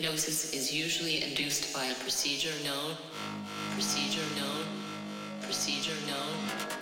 hypnosis is usually induced by a procedure known, procedure known, procedure known,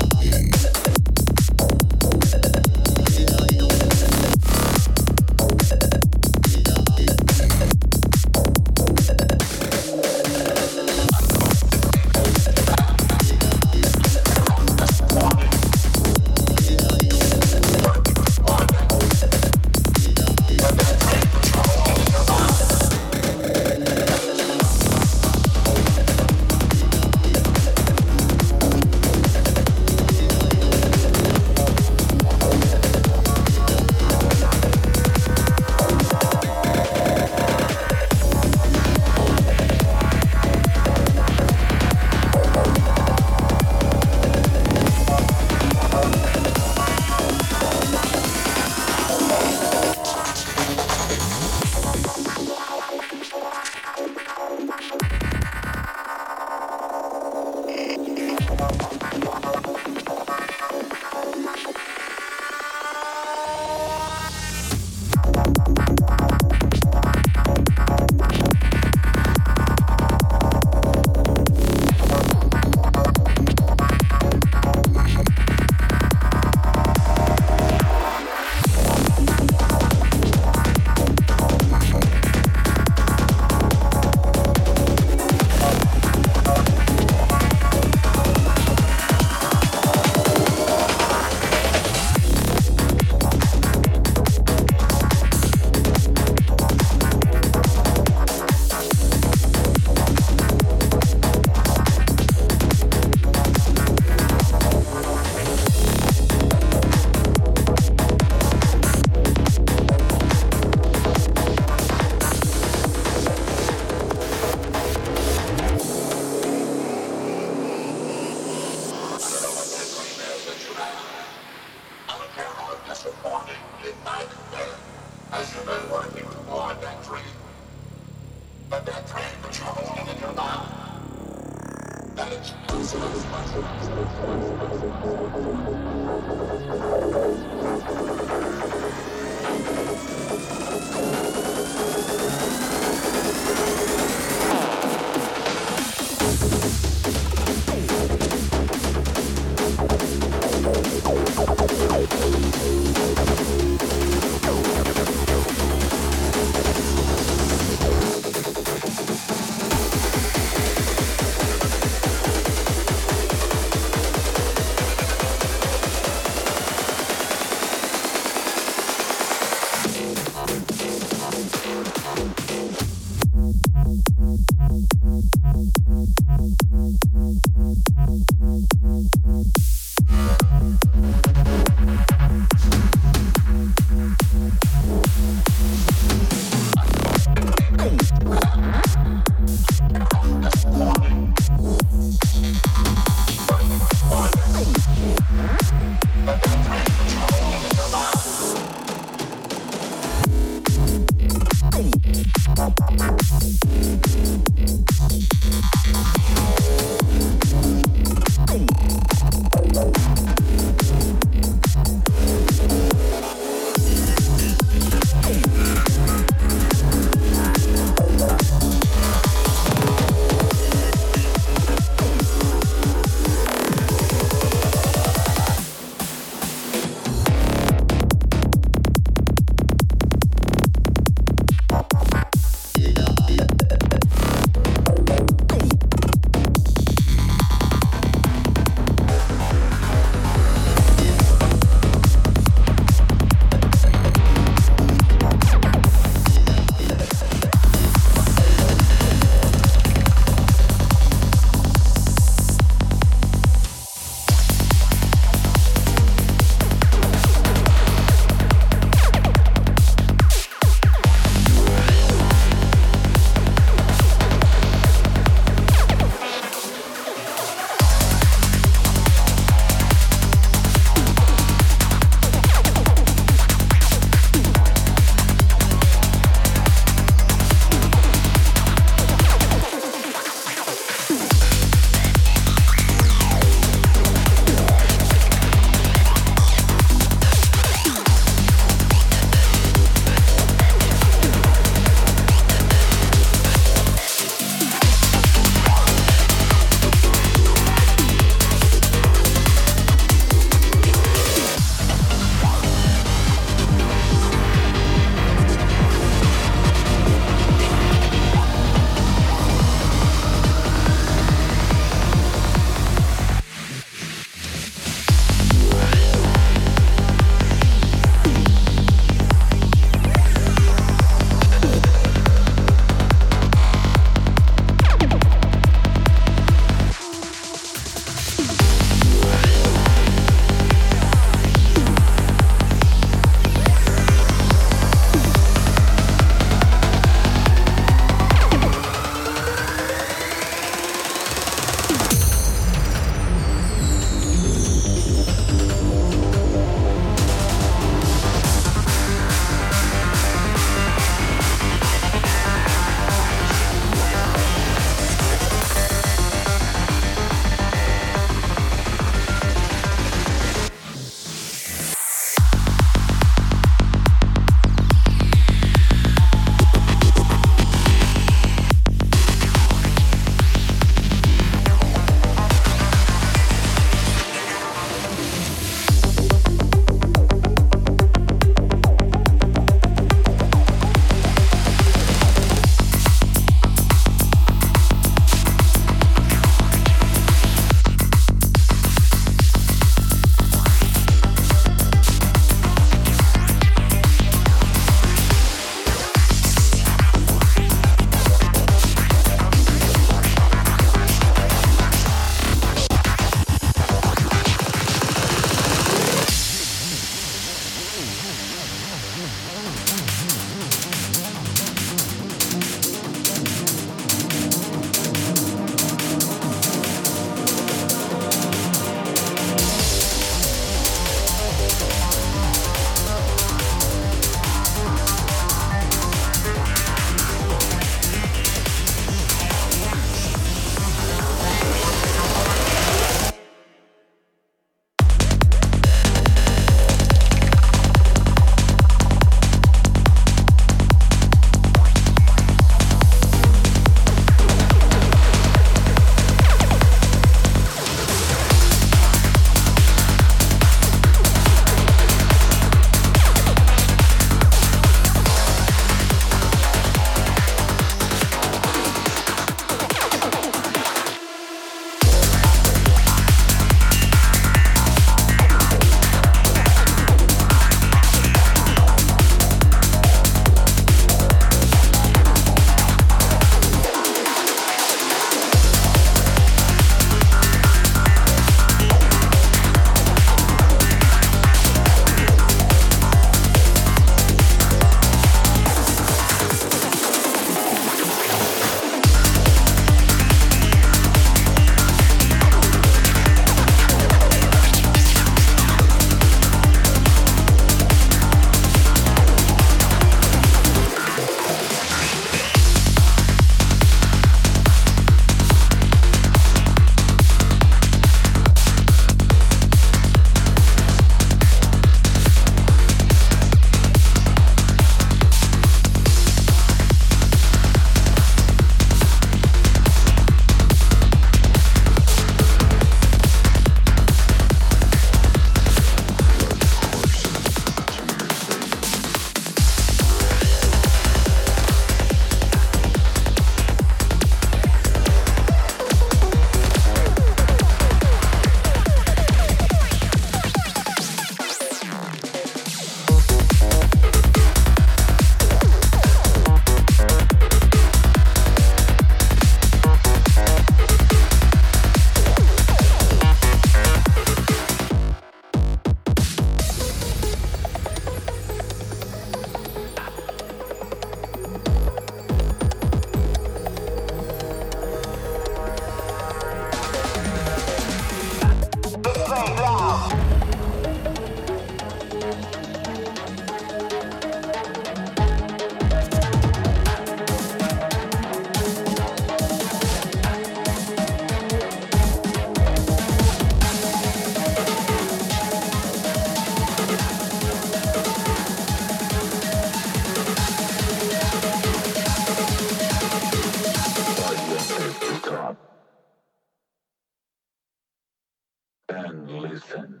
and listen.